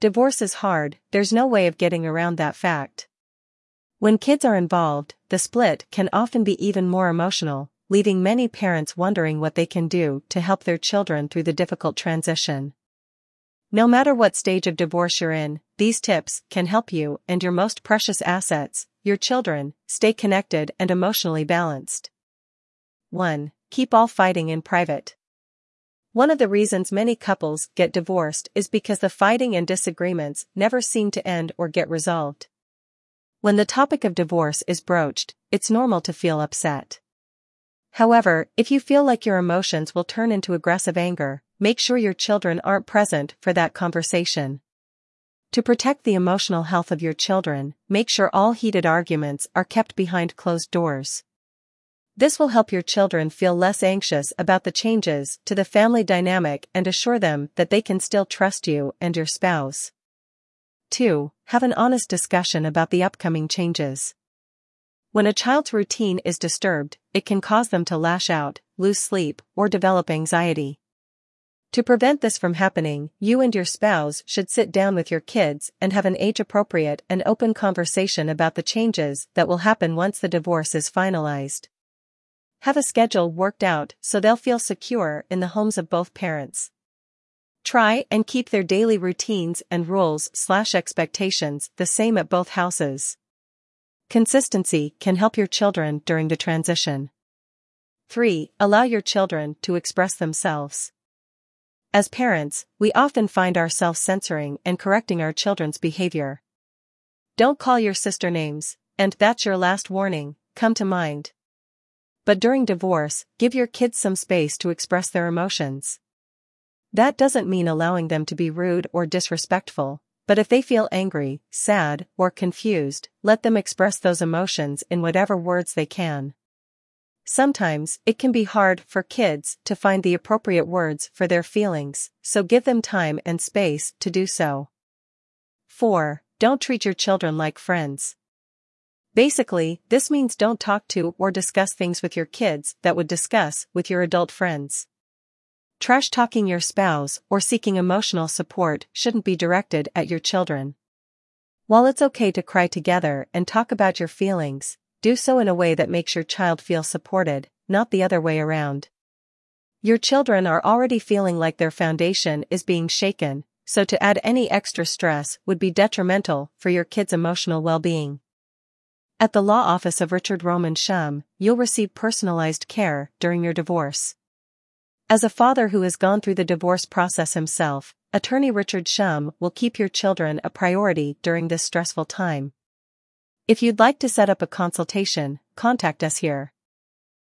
Divorce is hard, there's no way of getting around that fact. When kids are involved, the split can often be even more emotional, leaving many parents wondering what they can do to help their children through the difficult transition. No matter what stage of divorce you're in, these tips can help you and your most precious assets, your children, stay connected and emotionally balanced. 1. Keep all fighting in private. One of the reasons many couples get divorced is because the fighting and disagreements never seem to end or get resolved. When the topic of divorce is broached, it's normal to feel upset. However, if you feel like your emotions will turn into aggressive anger, make sure your children aren't present for that conversation. To protect the emotional health of your children, make sure all heated arguments are kept behind closed doors. This will help your children feel less anxious about the changes to the family dynamic and assure them that they can still trust you and your spouse. 2. Have an honest discussion about the upcoming changes. When a child's routine is disturbed, it can cause them to lash out, lose sleep, or develop anxiety. To prevent this from happening, you and your spouse should sit down with your kids and have an age-appropriate and open conversation about the changes that will happen once the divorce is finalized. Have a schedule worked out so they'll feel secure in the homes of both parents. Try and keep their daily routines and rules slash expectations the same at both houses. Consistency can help your children during the transition. 3. Allow your children to express themselves. As parents, we often find ourselves censoring and correcting our children's behavior. Don't call your sister names, and that's your last warning, come to mind. But during divorce, give your kids some space to express their emotions. That doesn't mean allowing them to be rude or disrespectful, but if they feel angry, sad, or confused, let them express those emotions in whatever words they can. Sometimes, it can be hard for kids to find the appropriate words for their feelings, so give them time and space to do so. 4. Don't treat your children like friends. Basically, this means don't talk to or discuss things with your kids that would discuss with your adult friends. Trash talking your spouse or seeking emotional support shouldn't be directed at your children. While it's okay to cry together and talk about your feelings, do so in a way that makes your child feel supported, not the other way around. Your children are already feeling like their foundation is being shaken, so to add any extra stress would be detrimental for your kid's emotional well-being. At the law office of Richard Roman Shum, you'll receive personalized care during your divorce. As a father who has gone through the divorce process himself, attorney Richard Shum will keep your children a priority during this stressful time. If you'd like to set up a consultation, contact us here.